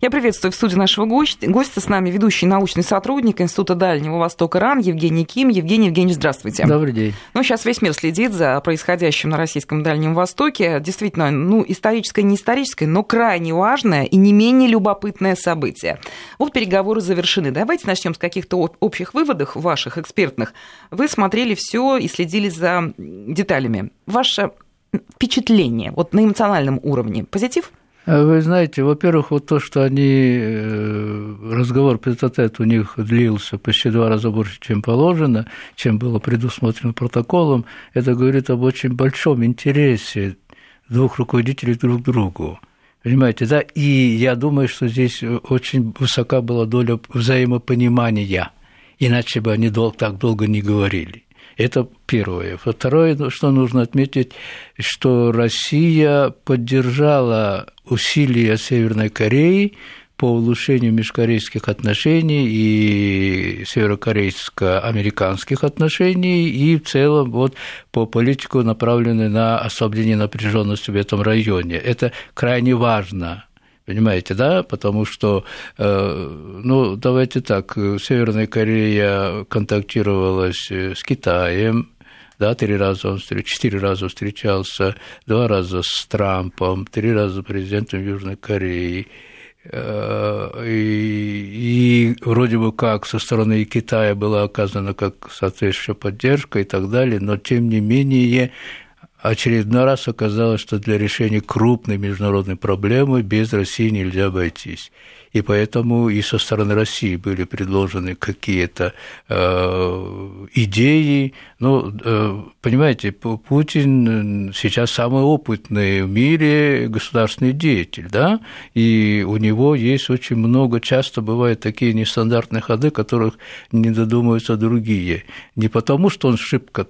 Я приветствую в студии нашего гостя, гостя с нами ведущий научный сотрудник Института Дальнего Востока РАН Евгений Ким. Евгений Евгеньевич, здравствуйте. Добрый день. Ну, сейчас весь мир следит за происходящим на российском Дальнем Востоке. Действительно, ну, историческое, не историческое, но крайне важное и не менее любопытное событие. Вот переговоры завершены. Давайте начнем с каких-то общих выводов ваших экспертных. Вы смотрели все и следили за деталями. Ваше впечатление вот на эмоциональном уровне позитив? А вы знаете, во-первых, вот то, что они, э, разговор тет у них длился почти два раза больше, чем положено, чем было предусмотрено протоколом, это говорит об очень большом интересе двух руководителей друг к другу. Понимаете, да? И я думаю, что здесь очень высока была доля взаимопонимания, иначе бы они так долго не говорили. Это первое. Второе, что нужно отметить, что Россия поддержала усилия Северной Кореи по улучшению межкорейских отношений и северокорейско-американских отношений, и в целом вот по политику, направленной на ослабление напряженности в этом районе. Это крайне важно Понимаете, да? Потому что, э, ну, давайте так, Северная Корея контактировалась с Китаем, да, три раза он четыре раза встречался, два раза с Трампом, три раза с президентом Южной Кореи. Э, и, и вроде бы как со стороны Китая была оказана как соответствующая поддержка и так далее, но тем не менее очередной раз оказалось, что для решения крупной международной проблемы без России нельзя обойтись. И поэтому и со стороны России были предложены какие-то э, идеи. Ну, э, понимаете, Путин сейчас самый опытный в мире государственный деятель, да, и у него есть очень много, часто бывают такие нестандартные ходы, которых не додумываются другие. Не потому, что он шибко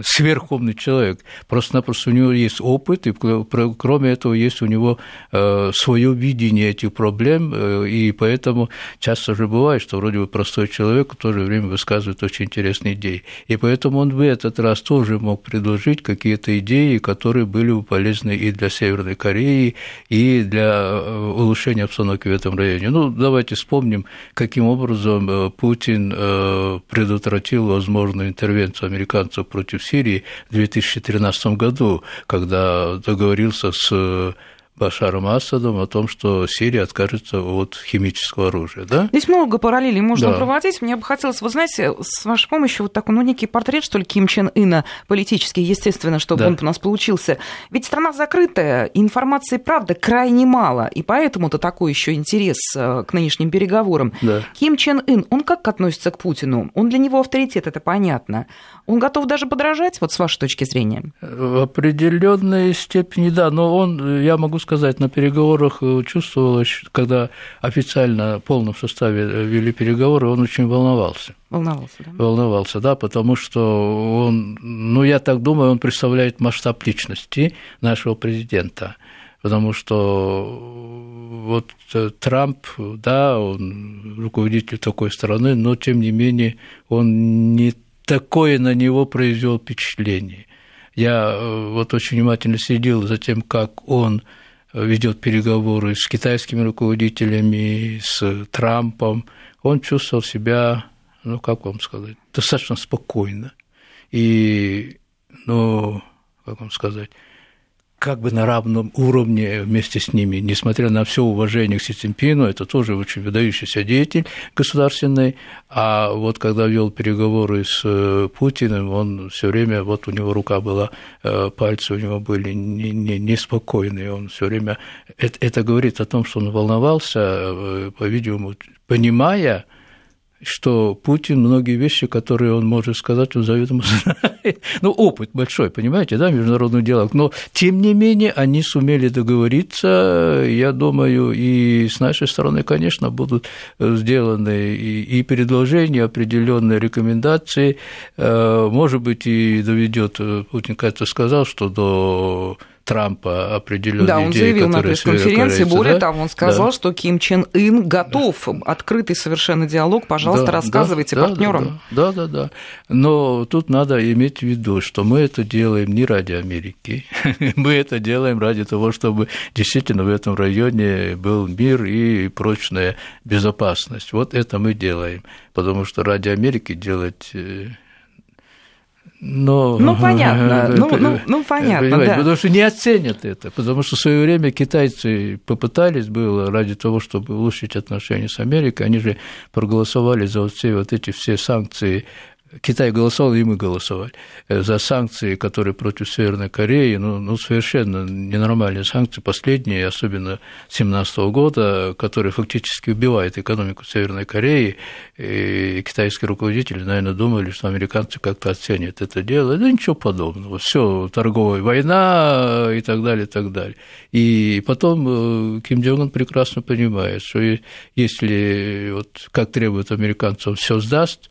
сверхумный человек. Просто-напросто у него есть опыт, и кроме этого есть у него э, свое видение этих проблем, э, и поэтому часто же бывает, что вроде бы простой человек в то же время высказывает очень интересные идеи. И поэтому он в этот раз тоже мог предложить какие-то идеи, которые были бы полезны и для Северной Кореи, и для э, улучшения обстановки в этом районе. Ну, давайте вспомним, каким образом Путин предотвратил возможную интервенцию американцев против в Сирии в 2013 году, когда договорился с Башаром Асадом о том, что Сирия откажется от химического оружия. Да? Здесь много параллелей можно да. проводить. Мне бы хотелось, вы знаете, с вашей помощью вот такой, ну, некий портрет, что ли, Ким Чен Ына, политический, естественно, чтобы да. он у нас получился. Ведь страна закрытая, информации, правда, крайне мало, и поэтому-то такой еще интерес э, к нынешним переговорам. Да. Ким Чен Ын, он как относится к Путину? Он для него авторитет, это понятно. Он готов даже подражать, вот с вашей точки зрения? В определенной степени, да, но он, я могу сказать, на переговорах э, чувствовалось, когда официально в полном составе э, вели переговоры, он очень волновался. Волновался, да? Волновался, да, потому что он, ну, я так думаю, он представляет масштаб личности нашего президента потому что вот э, Трамп, да, он руководитель такой страны, но тем не менее он не такое на него произвел впечатление. Я вот очень внимательно следил за тем, как он ведет переговоры с китайскими руководителями, с Трампом, он чувствовал себя, ну, как вам сказать, достаточно спокойно. И, ну, как вам сказать, как бы на равном уровне вместе с ними, несмотря на все уважение к Си Цзиньпину, это тоже очень выдающийся деятель государственный, а вот когда вел переговоры с э, Путиным, он все время, вот у него рука была, э, пальцы у него были неспокойные, не, не он все время, это, это говорит о том, что он волновался, э, по-видимому, понимая, что Путин многие вещи, которые он может сказать, он заведомо знает. Ну, опыт большой, понимаете, да, международных диалог. Но, тем не менее, они сумели договориться, я думаю, и с нашей стороны, конечно, будут сделаны и предложения, определенные рекомендации. Э, может быть, и доведет, Путин, кажется, сказал, что до Трампа определенные Да, он идеи, заявил на пресс-конференции, более да? того, он сказал, да. что Ким Чен Ын готов, да. открытый совершенно диалог, пожалуйста, да, рассказывайте да, партнерам. Да, да, да, да. Но тут надо иметь в виду, что мы это делаем не ради Америки, мы это делаем ради того, чтобы действительно в этом районе был мир и прочная безопасность. Вот это мы делаем, потому что ради Америки делать э, но, ну, понятно, ну, ну, ну понятно, да. Потому что не оценят это, потому что в свое время китайцы попытались было ради того, чтобы улучшить отношения с Америкой, они же проголосовали за вот все вот эти все санкции Китай голосовал, и мы голосовали. Э, за санкции, которые против Северной Кореи, ну, ну совершенно ненормальные санкции, последние, особенно 2017 года, которые фактически убивают экономику Северной Кореи, и китайские руководители, наверное, думали, что американцы как-то оценят это дело, да ничего подобного, все торговая война и так далее, и так далее. И потом э, Ким Джong Un прекрасно понимает, что если, вот, как требуют американцев, он все сдаст,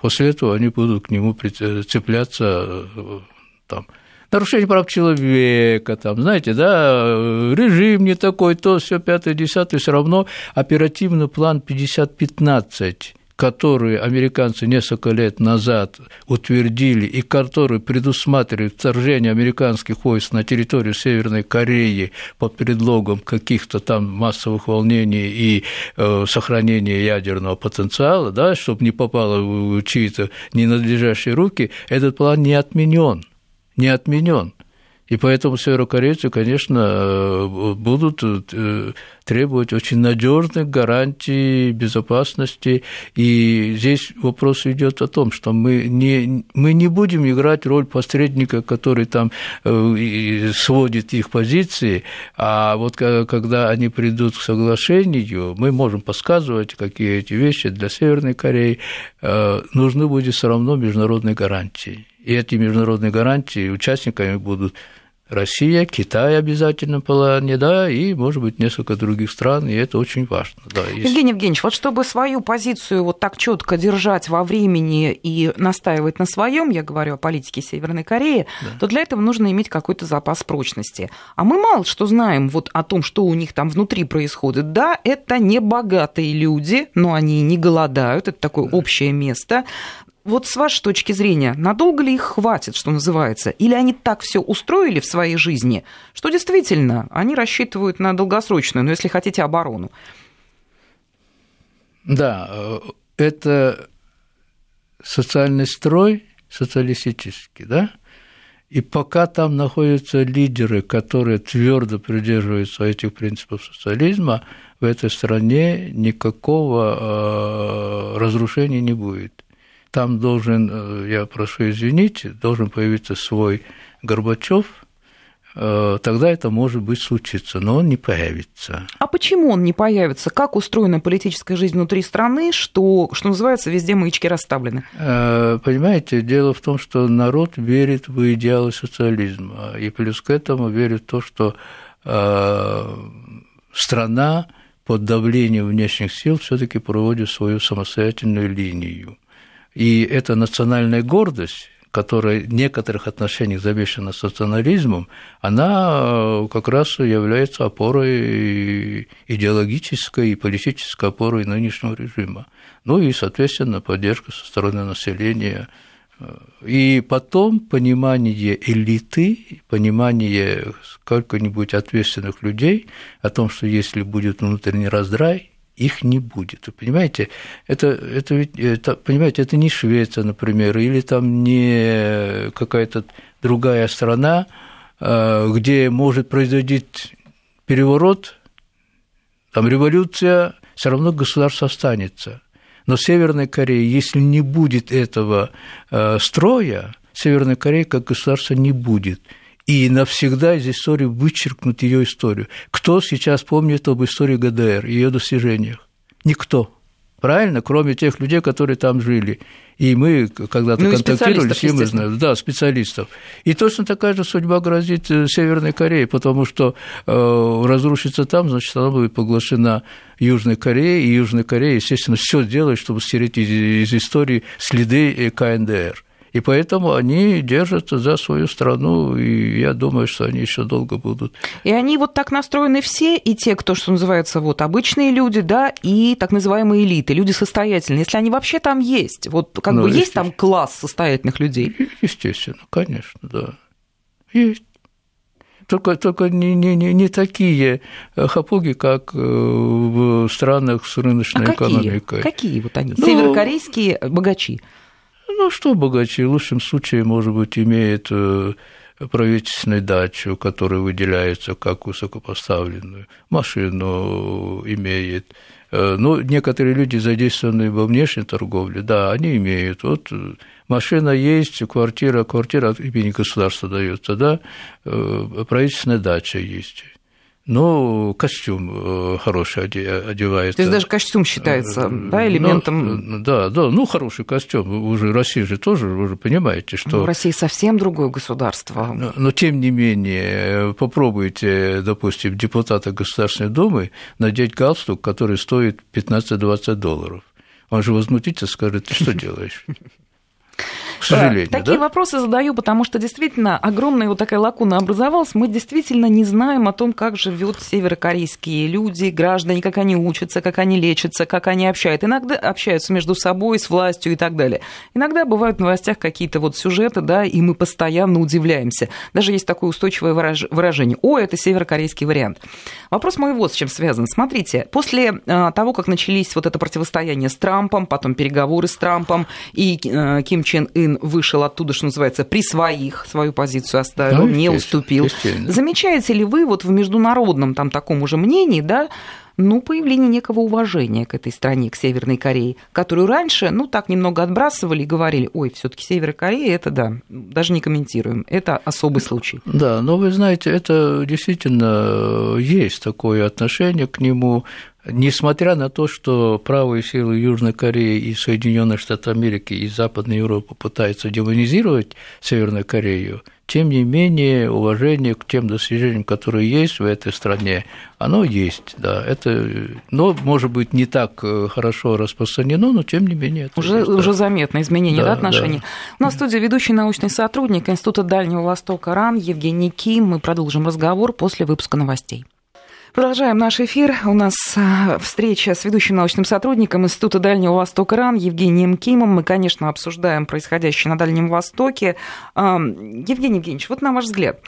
после этого они будут к нему цепляться э, там, нарушение прав человека, там, знаете, да, режим не такой, то все пятое, десятое, все равно оперативный план 50-15 которые американцы несколько лет назад утвердили и которые предусматривают вторжение американских войск на территорию Северной Кореи под предлогом каких-то там массовых волнений и э, сохранения ядерного потенциала, да, чтобы не попало в чьи-то ненадлежащие руки, этот план не отменен, не отменен. И поэтому северокорейцы, конечно, э, будут э, требовать очень надежных гарантий безопасности. И здесь вопрос идет о том, что мы не, мы не будем играть роль посредника, который там э, сводит их позиции, а вот когда они придут к соглашению, мы можем подсказывать, какие эти вещи для Северной Кореи нужны будет все равно международные гарантии. И эти международные гарантии участниками будут Россия, Китай обязательно плане, да, и, может быть, несколько других стран, и это очень важно. Да, если... Евгений Евгеньевич, вот чтобы свою позицию вот так четко держать во времени и настаивать на своем, я говорю о политике Северной Кореи, да. то для этого нужно иметь какой-то запас прочности. А мы мало что знаем вот о том, что у них там внутри происходит. Да, это не богатые люди, но они не голодают, это такое да. общее место вот с вашей точки зрения, надолго ли их хватит, что называется? Или они так все устроили в своей жизни, что действительно они рассчитывают на долгосрочную, ну, если хотите, оборону? Да, э, это социальный строй социалистический, да? И пока там находятся лидеры, которые твердо придерживаются этих принципов социализма, в этой стране никакого э, разрушения не будет там должен, э, я прошу извинить, должен появиться свой Горбачев, э, тогда это может быть случиться, но он не появится. А почему он не появится? Как устроена политическая жизнь внутри страны, что, что называется, везде маячки расставлены? Э, понимаете, дело в том, что народ верит в идеалы социализма, и плюс к этому верит в то, что страна под давлением внешних сил все-таки проводит свою самостоятельную линию. И эта национальная гордость, которая в некоторых отношениях замешана с национализмом, она э, как раз является опорой идеологической и политической опорой нынешнего режима. Ну и, соответственно, поддержка со стороны населения. И потом понимание элиты, понимание сколько-нибудь ответственных людей о том, что если будет внутренний раздрай, их не будет. Вы понимаете, это, это ведь, это, понимаете, это не Швеция, например, или там не какая-то другая страна, а, где может произойти переворот, там революция, все равно государство останется. Но Северная Корея, если не будет этого а, строя, Северная Корея как государство не будет и навсегда из истории вычеркнут ее историю. Кто сейчас помнит об истории ГДР, ее достижениях? Никто. Правильно, кроме тех людей, которые там жили. И мы когда-то ну, контактировали с ними, знаем, да, специалистов. И точно такая же судьба грозит э, Северной Корее, потому что э, разрушится там, значит, она будет поглощена Южной Кореей, и Южная Корея, естественно, все делает, чтобы стереть из, из истории следы КНДР. И поэтому они держатся за свою страну, и я думаю, что они еще долго будут. И они вот так настроены все, и те, кто, что называется, вот обычные люди, да, и так называемые элиты, люди состоятельные, если они вообще там есть, вот как ну, бы есть там класс состоятельных людей? Естественно, конечно, да. Есть только, только не, не, не, не такие хапуги, как э, в странах с рыночной а экономикой. Какие? какие вот они? Ну, Северокорейские богачи. Ну, что богачи? В лучшем случае, может быть, имеет э, правительственную дачу, которая выделяется как высокопоставленную, машину имеет. Э, ну, некоторые люди, задействованные во внешней торговле, да, они имеют. Вот машина есть, квартира, квартира от имени государства дается, да, э, правительственная дача есть. Ну, костюм э, хороший одевается. То есть даже костюм считается, э, да, элементом? Ну, да, да, ну, хороший костюм. Уже Россия же тоже, вы же понимаете, что... Ну, Россия совсем другое государство. Но, но, тем не менее, попробуйте, допустим, депутата Государственной Думы надеть галстук, который стоит 15-20 долларов. Он же возмутится, скажет, ты что делаешь? К сожалению. Такие да? вопросы задаю, потому что действительно огромная вот такая лакуна образовалась. Мы действительно не знаем о том, как живут северокорейские люди, граждане, как они учатся, как они лечатся, как они общаются. Иногда общаются между собой, с властью и так далее. Иногда бывают в новостях какие-то вот сюжеты, да, и мы постоянно удивляемся. Даже есть такое устойчивое выражение. О, это северокорейский вариант. Вопрос мой вот с чем связан. Смотрите, после а, того, как начались вот это противостояние с Трампом, потом переговоры с Трампом, и э, Ким Чен Ын Путин вышел оттуда, что называется, при своих, свою позицию оставил, да, не уступил. Замечаете ли вы вот в международном там таком уже мнении, да, ну, появление некого уважения к этой стране, к Северной Корее, которую раньше, ну, так немного отбрасывали и говорили, ой, все таки Северная Корея, это да, даже не комментируем, это особый случай. Да, но вы знаете, это действительно есть такое отношение к нему, Несмотря на то, что правые силы Южной Кореи и Соединенных Штатов Америки и Западной Европы пытаются демонизировать Северную Корею, тем не менее уважение к тем достижениям, которые есть в этой стране, оно есть, да. Это, но, может быть, не так э, хорошо распространено, но тем не менее. Это уже, есть, уже да. заметно изменение да, да, отношений. Да. У нас в студии ведущий научный сотрудник Института Дальнего Востока РАН Евгений Ким. Мы продолжим разговор после выпуска новостей. Продолжаем наш эфир. У нас а, встреча с ведущим научным сотрудником Института Дальнего Востока РАН Евгением Кимом. Мы, конечно, обсуждаем происходящее на Дальнем Востоке. Евгений Евгеньевич, вот на ваш взгляд,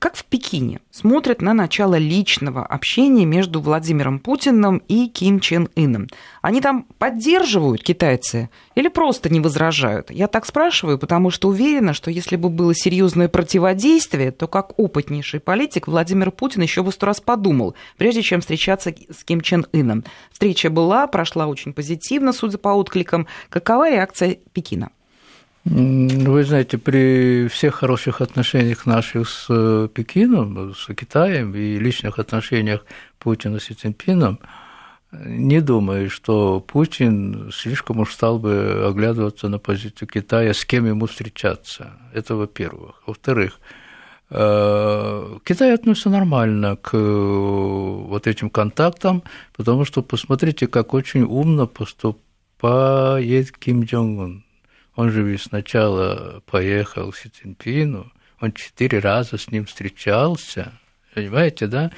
как в Пекине смотрят на начало личного общения между Владимиром Путиным и Ким Чен Ыном? Они там поддерживают китайцы или просто не возражают? Я так спрашиваю, потому что уверена, что если бы было серьезное противодействие, то как опытнейший политик Владимир Путин еще бы сто раз подумал, прежде чем встречаться с Ким Чен Ыном. Встреча была, прошла очень позитивно, судя по откликам. Какова реакция Пекина? Вы знаете, при всех хороших отношениях наших с э, Пекином, с Китаем и личных отношениях Путина с Цзиньпином, не думаю, что Путин слишком уж стал бы оглядываться на позицию Китая, с кем ему встречаться. Это во-первых. Во-вторых, э, Китай относится нормально к э, вот этим контактам, потому что посмотрите, как очень умно поступает Ким Джонг Ун он же ведь сначала поехал к Си Цзиньпину, он четыре раза с ним встречался, Понимаете, да?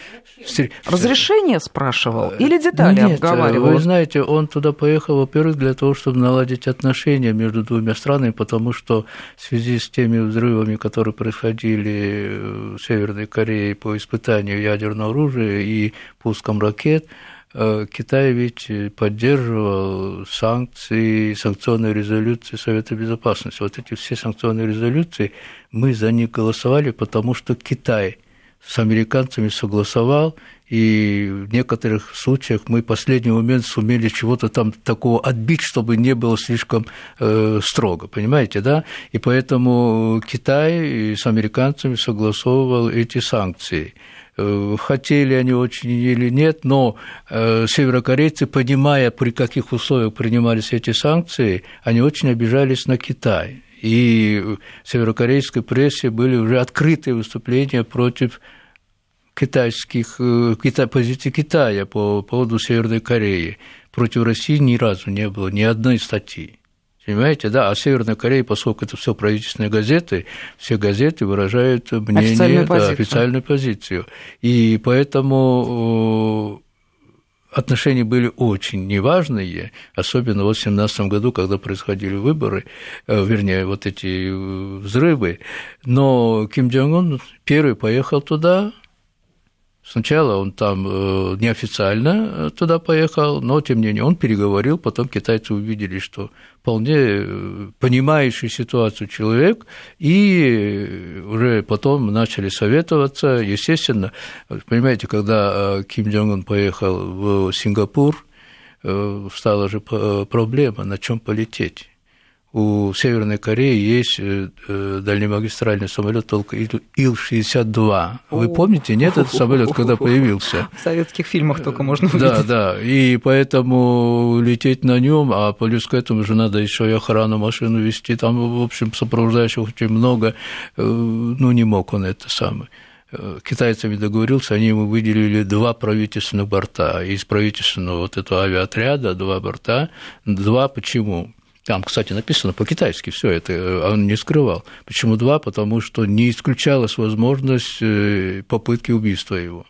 Разрешение спрашивал или детали Нет, обговаривал? Вы знаете, он туда поехал, во-первых, для того, чтобы наладить отношения между двумя странами, потому что в связи с теми взрывами, которые происходили в Северной Корее по испытанию ядерного оружия и пуском ракет, Э, Китай ведь поддерживал санкции, санкционные резолюции Совета Безопасности. Вот эти все санкционные резолюции, мы за них голосовали, потому что Китай с американцами согласовал, и в некоторых случаях мы в последний момент сумели чего-то там такого отбить, чтобы не было слишком э, строго, понимаете, да? И поэтому Китай с американцами согласовывал эти санкции. Э, хотели они очень или нет, но э, северокорейцы, понимая, при каких условиях принимались эти санкции, они очень обижались на Китай. И в северокорейской прессе были уже открытые выступления против китайских, э, позиций Китая по поводу Северной Кореи. Против России ни разу не было ни одной статьи. Понимаете, да, а Северная Корея, поскольку это все правительственные газеты, все газеты выражают мнение, официальную, да, позицию. официальную позицию. И поэтому э, отношения были очень неважные, особенно в 2017 году, когда происходили выборы, э, вернее, вот эти э, взрывы. Но Ким Джонг Ун первый поехал туда, Сначала он там э, неофициально э, туда поехал, но тем не менее он переговорил, потом китайцы увидели, что вполне э, понимающий ситуацию человек, и уже потом начали советоваться. Естественно, понимаете, когда Ким Джонг Ун поехал в Сингапур, стала же проблема, на чем полететь у Северной Кореи есть э, э, дальнемагистральный самолет только Ил-62. Вы помните, нет, этот самолет, когда появился? В советских фильмах только можно увидеть. Да, да, и поэтому лететь на нем, а плюс к этому же надо еще и охрану машину вести, там, в общем, сопровождающих очень много, э, ну, не мог он это самое китайцами договорился, они ему выделили два правительственных борта. Из правительственного вот этого авиаотряда два борта. Два почему? Там, кстати, написано по-китайски все это, э, он не скрывал. Почему два? Потому что не исключалась возможность э, попытки убийства его.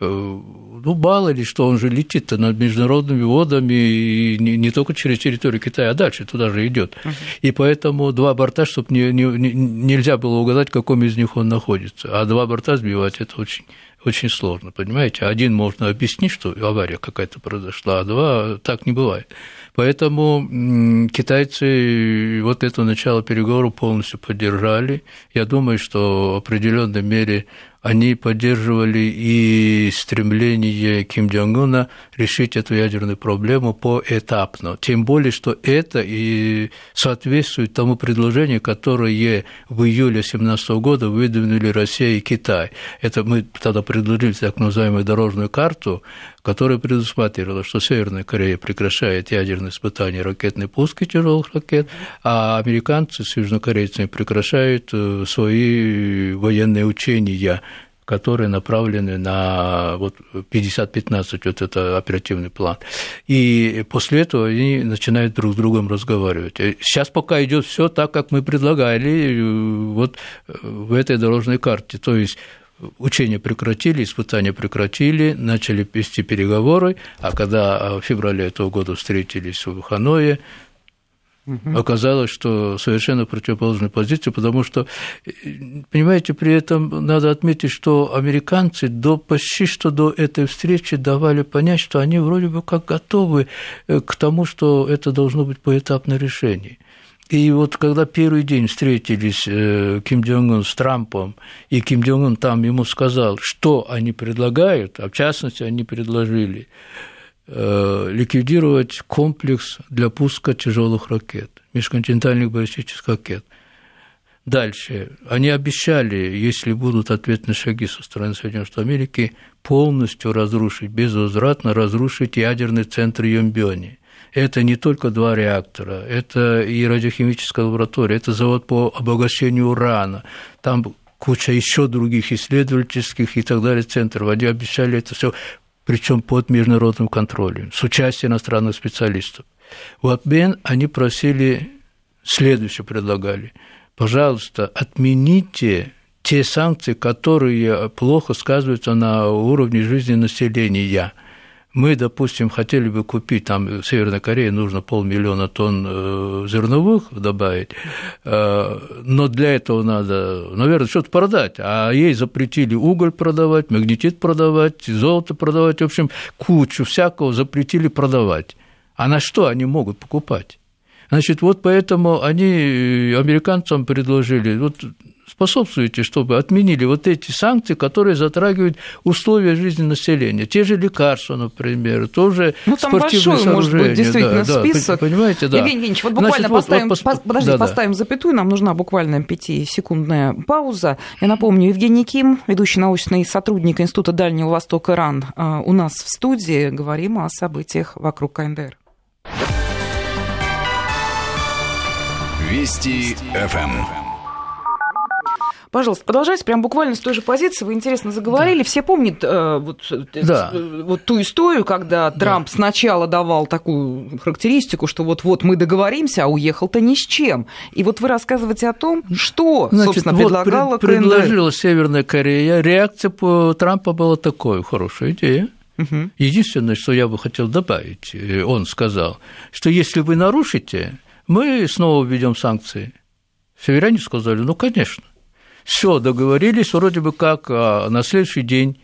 Э, ну, мало ли, что он же летит над международными водами, и не, не только через территорию Китая, а дальше туда же идет. Uh-huh. И поэтому два борта, чтобы не, не, нельзя было угадать, в каком из них он находится. А два борта сбивать это очень очень сложно, понимаете? Один можно объяснить, что авария какая-то произошла, а два так не бывает. Поэтому китайцы вот это начало переговоров полностью поддержали. Я думаю, что в определенной мере они поддерживали и стремление Ким Джонг Уна решить эту ядерную проблему поэтапно. Тем более, что это и соответствует тому предложению, которое в июле 2017 года выдвинули Россия и Китай. Это мы тогда предложили так называемую дорожную карту, которая предусматривала, что Северная Корея прекращает ядерные испытания ракетной пуски тяжелых ракет, а американцы с южнокорейцами прекращают э, свои военные учения которые направлены на вот 50-15, вот это оперативный план. И после этого они начинают друг с другом разговаривать. Сейчас пока идет все так, как мы предлагали э, вот э, в этой дорожной карте. То есть учения прекратили, испытания прекратили, начали вести переговоры, а когда в феврале этого года встретились в Ханое, Оказалось, что совершенно противоположная позиция, потому что, понимаете, при этом надо отметить, что американцы до, почти что до этой встречи давали понять, что они вроде бы как готовы э, к тому, что это должно быть поэтапное решение. И вот когда первый день встретились э, Ким Джонг Ун с Трампом, и Ким Джонг Ун там ему сказал, что они предлагают, а в частности они предложили ликвидировать комплекс для пуска тяжелых ракет, межконтинентальных баллистических ракет. Дальше. Они обещали, если будут ответные шаги со стороны Соединенных Штатов Америки, полностью разрушить, безвозвратно разрушить ядерный центр Йомбиони. Это не только два реактора, это и радиохимическая лаборатория, это завод по обогащению урана, там куча еще других исследовательских и так далее центров. Они обещали это все причем под международным контролем, с участием иностранных специалистов. В обмен они просили, следующее предлагали, пожалуйста, отмените те санкции, которые плохо сказываются на уровне жизни населения – мы, допустим, хотели бы купить, там в Северной Корее нужно полмиллиона тонн э, зерновых добавить, э, но для этого надо, наверное, что-то продать, а ей запретили уголь продавать, магнетит продавать, золото продавать, в общем, кучу всякого запретили продавать. А на что они могут покупать? Значит, вот поэтому они э, американцам предложили, вот способствуете, чтобы отменили вот эти санкции, которые затрагивают условия жизни населения. Те же лекарства, например, тоже ну, там спортивные большой, может быть, действительно да, список. Да, понимаете, да. Евгений Евгеньевич, вот буквально Значит, поставим, вот, вот, подожди, да, поставим да. запятую, нам нужна буквально пятисекундная пауза. Я напомню, Евгений Ким, ведущий научный сотрудник Института Дальнего Востока РАН, а, у нас в студии. Говорим о событиях вокруг КНДР. Вести ФМ. Пожалуйста, продолжайте, прям буквально с той же позиции. Вы интересно заговорили. Да. Все помнят э, вот, э, да. э, вот ту историю, когда Трамп да. сначала давал такую характеристику, что вот-вот мы договоримся, а уехал-то ни с чем. И вот вы рассказываете о том, что, Значит, собственно, вот предлагала пред, предложила Северная Корея. Реакция по Трампа была такой, хорошая идея. Угу. Единственное, что я бы хотел добавить, э, он сказал, что если вы нарушите, мы снова введем санкции. Северяне сказали, ну, конечно. Все, договорились, вроде бы как, а на следующий день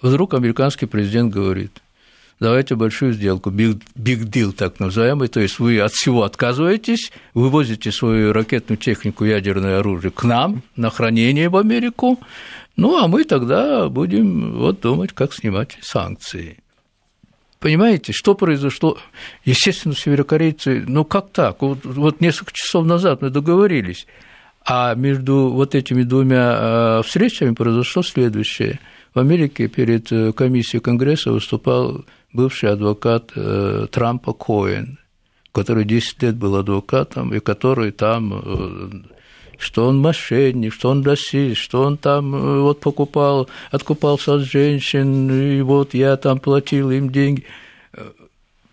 вдруг американский президент говорит, давайте большую сделку, big, big deal так называемый, то есть вы от всего отказываетесь, вывозите свою ракетную технику, ядерное оружие к нам на хранение в Америку, ну, а мы тогда будем вот думать, как снимать санкции. Понимаете, что произошло? Естественно, северокорейцы, ну как так? Вот, вот несколько часов назад мы договорились, а между вот этими двумя э, встречами произошло следующее. В Америке перед э, комиссией Конгресса выступал бывший адвокат э, Трампа Коэн, который 10 лет был адвокатом, и который там что он мошенник, что он расист, что он там вот покупал, откупался от женщин, и вот я там платил им деньги.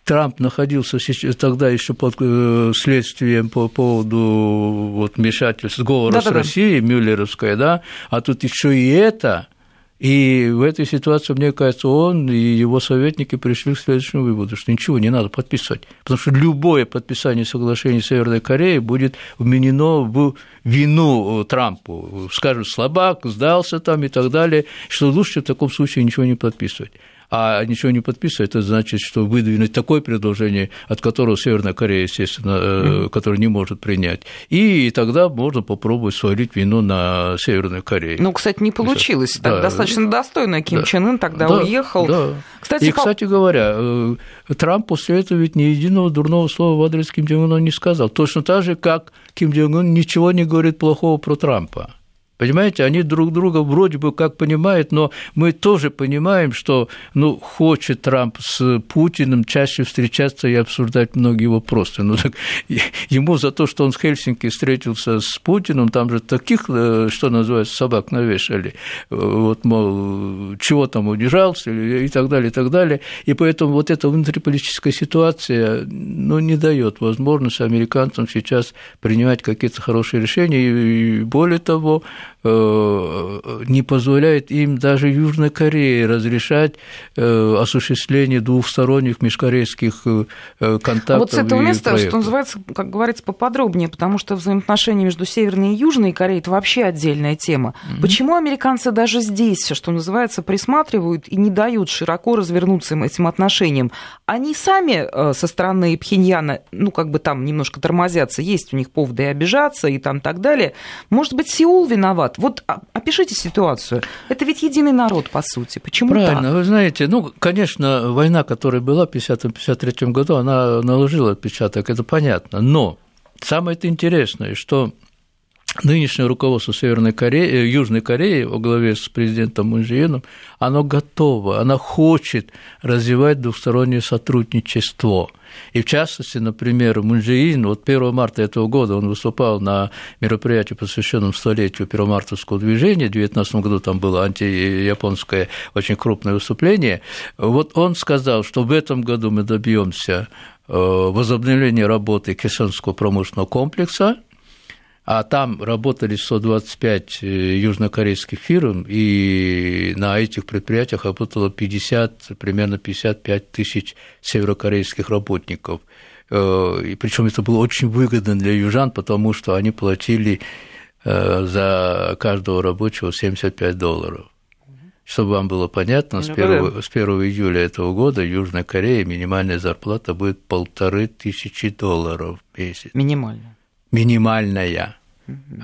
Трамп находился тогда еще под э, следствием по поводу вот, вмешательства сговора да, с да, Россией, да. Мюллеровская, да, а тут еще и это – и в этой ситуации, мне кажется, он и его советники пришли к следующему выводу, что ничего не надо подписывать, потому что любое подписание соглашения Северной Кореи будет вменено в вину Трампу. Скажут, слабак, сдался там и так далее, что лучше в таком случае ничего не подписывать а ничего не подписывает, это значит, что выдвинуть такое предложение, от которого Северная Корея, естественно, mm-hmm. которое не может принять, и тогда можно попробовать свалить вину на Северную Корею. Ну, кстати, не получилось. Так да, достаточно достойно Ким да, Чен Ын тогда да, уехал. Да. Кстати, и, по... кстати говоря, э, Трамп после этого ведь ни единого дурного слова в адрес Ким Чен Ына не сказал. Точно так же, как Ким Чен Ын ничего не говорит плохого про Трампа. Понимаете, они друг друга вроде бы как понимают, но мы тоже понимаем, что ну, хочет Трамп с Путиным чаще встречаться и обсуждать многие вопросы. Ну, так, ему за то, что он с Хельсинки встретился с Путиным, там же таких, э, что называется, собак навешали, вот, мол, чего там удержался и так далее, и так далее. И поэтому вот эта внутриполитическая ситуация ну, не дает возможности американцам сейчас принимать какие-то хорошие решения. И более того, не позволяет им даже Южной Корее разрешать э, осуществление двухсторонних межкорейских э, контактов. А вот с этого места, проектов. что называется, как говорится, поподробнее, потому что взаимоотношения между Северной и Южной Кореей – это вообще отдельная тема. Mm-hmm. Почему американцы даже здесь, что называется, присматривают и не дают широко развернуться этим отношениям? Они сами со стороны Пхеньяна, ну, как бы там немножко тормозятся, есть у них поводы и обижаться, и там так далее. Может быть, Сеул виноват? Виноват? Вот опишите ситуацию. Это ведь единый народ, по сути. Почему Правильно, так? вы знаете, ну, конечно, война, которая была в 1950-1953 году, она наложила отпечаток, это понятно. Но самое -то интересное, что нынешнее руководство Северной Кореи, э, Южной Кореи во главе с президентом Мун оно готово, оно хочет развивать двустороннее сотрудничество. И в частности, например, Мун вот 1 марта этого года он выступал на мероприятии, посвященном столетию первомартовского движения, в 2019 году там было антияпонское очень крупное выступление, вот он сказал, что в этом году мы добьемся э, возобновления работы Кесонского промышленного комплекса, а там работали 125 э, южнокорейских фирм, и на этих предприятиях работало 50, примерно 55 тысяч северокорейских работников. Э, и причем это было очень выгодно для южан, потому что они платили э, за каждого рабочего 75 долларов. Чтобы вам было понятно, с 1, ну, с 1 июля этого года в Южной Корее минимальная зарплата будет полторы тысячи долларов в месяц. Минимальная. Минимальная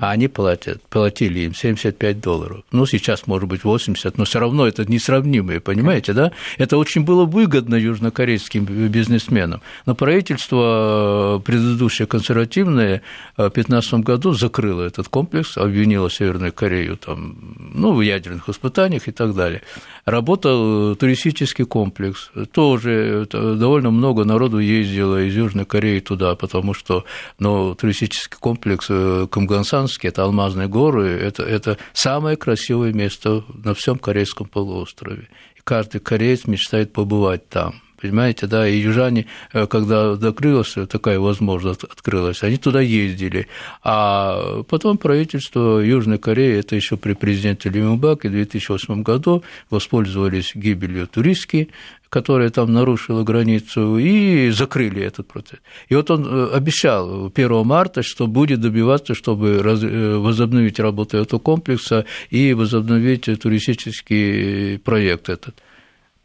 а они платят, платили им 75 долларов. Ну, сейчас, может быть, 80, но все равно это несравнимые, понимаете, да? Это очень было выгодно южнокорейским бизнесменам. Но правительство э, предыдущее консервативное в 2015 году закрыло этот комплекс, обвинило Северную Корею там, ну, в ядерных испытаниях и так далее. Работал туристический комплекс, тоже довольно много народу ездило из Южной Кореи туда, потому что ну, туристический комплекс э, Камга Гансанский, это алмазные горы, это, это самое красивое место на всем Корейском полуострове. И каждый кореец мечтает побывать там. Понимаете, да, и южане, э, когда закрылась такая возможность, открылась, они туда ездили. А потом правительство Южной Кореи, это еще при президенте Ли Мюбаке в 2008 году воспользовались гибелью туристки, которая там нарушила границу, и закрыли этот процесс. И вот он э, обещал 1 марта, что будет добиваться, чтобы э, возобновить работу этого комплекса и возобновить туристический проект этот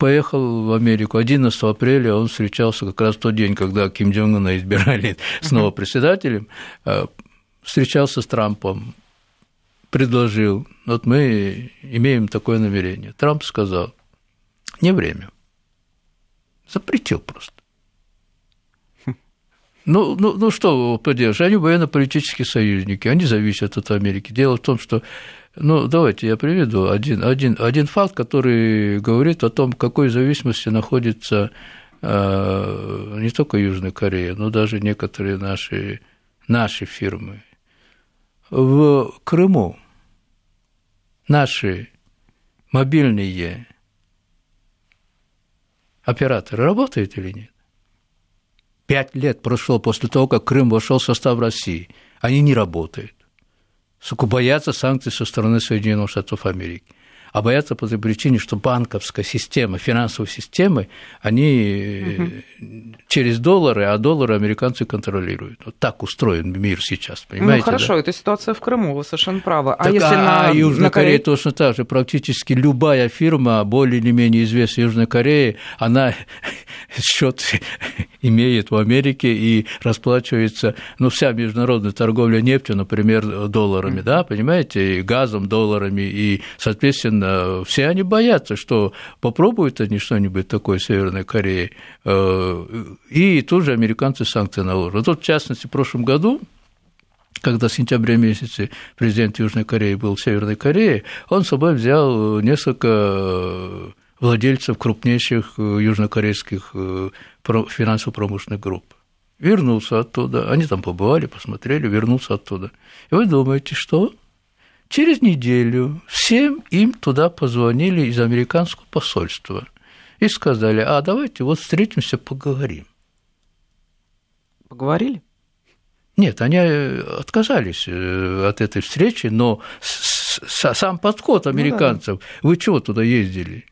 поехал в Америку. 11 апреля он встречался как раз в тот день, когда Ким Джонг Ына избирали снова председателем, э, встречался с Трампом, предложил, вот мы имеем такое намерение. Трамп сказал, не время. Запретил просто. Ну, ну, ну что поделаешь, они военно-политические союзники, они зависят от Америки. Дело в том, что ну, давайте я приведу один, один, один факт, который говорит о том, в какой зависимости находится э, не только Южная Корея, но даже некоторые наши, наши фирмы. В Крыму наши мобильные операторы работают или нет? Пять лет прошло после того, как Крым вошел в состав России. Они не работают боятся санкций со стороны Соединенных Штатов Америки а боятся по той причине, что банковская система, финансовые системы, они угу. через доллары, а доллары американцы контролируют. Вот так устроен мир сейчас, ну, понимаете? Ну, хорошо, да? это ситуация в Крыму, вы совершенно правы. А так, если а, на, Южная на Корея точно так же. Практически любая фирма, более или менее известная Южной Корее, она счет имеет в Америке и расплачивается, ну, вся международная торговля нефтью, например, долларами, да, понимаете, и газом, долларами, и, соответственно, все они боятся, что попробуют они что-нибудь такое в Северной Корее, э, и тут же американцы санкции наложат. Вот, в частности, в прошлом году когда в сентябре месяце президент Южной Кореи был в Северной Корее, он с собой взял несколько владельцев крупнейших южнокорейских э, финансово-промышленных групп. Вернулся оттуда, они там побывали, посмотрели, вернулся оттуда. И вы думаете, что? Через неделю всем им туда позвонили из американского посольства и сказали, а давайте вот встретимся, поговорим. Поговорили? Нет, они э, отказались э, от этой встречи, но сам подход американцев, ну, да. вы чего туда ездили?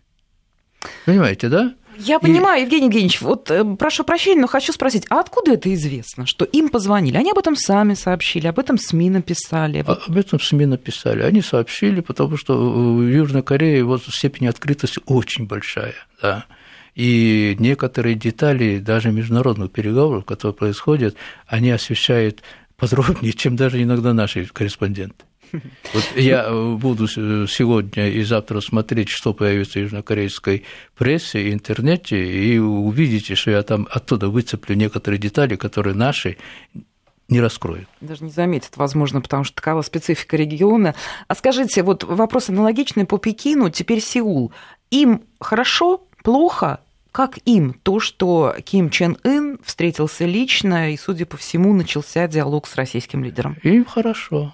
Понимаете, да? Я понимаю, и... Евгений Евгеньевич, вот э, прошу прощения, но хочу спросить, а откуда это известно, что им позвонили? Они об этом сами сообщили, об этом СМИ написали? Об, об этом СМИ написали. Они сообщили, потому что в Южной Корее вот степень открытости очень большая, да. И некоторые детали даже международных переговоров, которые происходят, они освещают подробнее, чем даже иногда наши корреспонденты. Вот я э, буду сегодня и завтра смотреть, что появится в южнокорейской прессе, интернете, и увидите, что я там оттуда выцеплю некоторые детали, которые наши не раскроют. Даже не заметят, возможно, потому что такова специфика региона. А скажите, вот вопрос аналогичный по Пекину, теперь Сеул. Им хорошо, плохо? Как им то, что Ким Чен Ын встретился лично и, судя по всему, начался диалог с российским лидером? Им хорошо.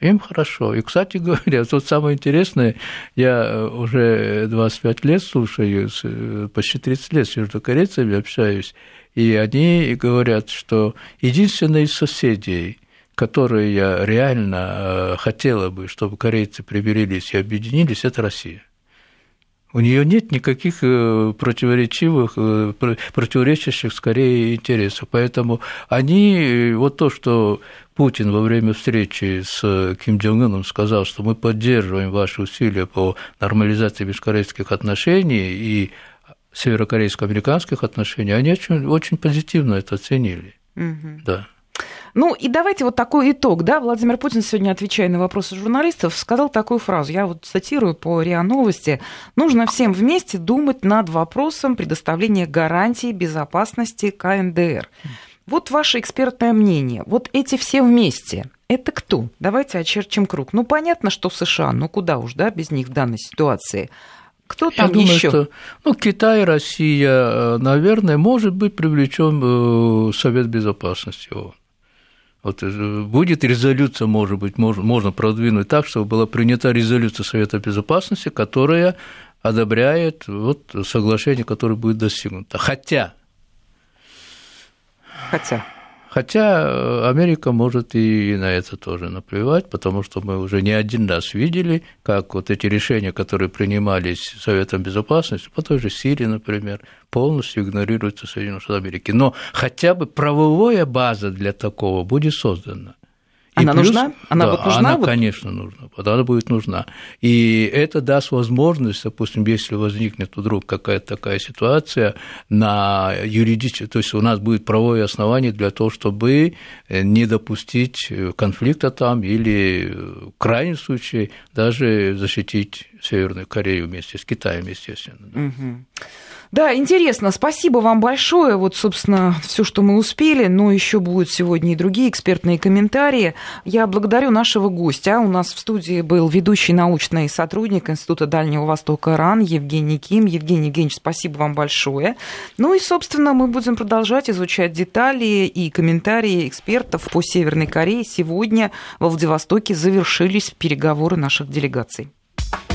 Им хорошо. И, кстати говоря, тут самое интересное, я э, уже 25 лет слушаю, э, почти 30 лет с южнокорейцами общаюсь, и они говорят, что единственные из соседей, которые я реально э, хотела бы, чтобы корейцы примирились и объединились, это Россия. У нее нет никаких противоречивых, противоречащих скорее интересов. Поэтому они, вот то, что Путин во время встречи с Ким Джong Ыном сказал, что мы поддерживаем ваши усилия по нормализации межкорейских отношений и северокорейско-американских отношений, они очень, очень позитивно это оценили. Угу. Да. Ну и давайте вот такой итог. Да? Владимир Путин сегодня, отвечая на вопросы журналистов, сказал такую фразу. Я вот цитирую по РИА Новости. «Нужно всем вместе думать над вопросом предоставления гарантий безопасности КНДР». Вот ваше экспертное мнение. Вот эти все вместе, это кто? Давайте очерчим круг. Ну, понятно, что США, ну куда уж, да, без них в данной ситуации. Кто там Я думаю, еще? что ну, Китай, Россия, наверное, может быть привлечен э, Совет Безопасности ООН. Вот э, будет резолюция, может быть, можно, можно продвинуть так, чтобы была принята резолюция Совета Безопасности, которая одобряет вот соглашение, которое будет достигнуто. Хотя. Хотя. Хотя э, Америка может и на это тоже наплевать, потому что мы уже не один раз видели, как вот эти решения, которые принимались Советом Безопасности, по той же Сирии, например, полностью игнорируются Соединенными Штатами Америки. Но хотя бы правовая база для такого будет создана. Она плюс, нужна? Она да, вот нужна? Она, вот? конечно, нужна. Она будет нужна. И это даст возможность, допустим, если возникнет вдруг какая-то такая ситуация на юридическом, то есть у нас будет правовое основание для того, чтобы не допустить конфликта там или в крайнем случае даже защитить Северную Корею вместе с Китаем, естественно. Угу. Да, интересно. Спасибо вам большое. Вот, собственно, все, что мы успели, но еще будут сегодня и другие экспертные комментарии. Я благодарю нашего гостя. У нас в студии был ведущий научный сотрудник Института Дальнего Востока РАН Евгений Ким. Евгений Евгеньевич, спасибо вам большое. Ну и, собственно, мы будем продолжать изучать детали и комментарии экспертов по Северной Корее. Сегодня во Владивостоке завершились переговоры наших делегаций.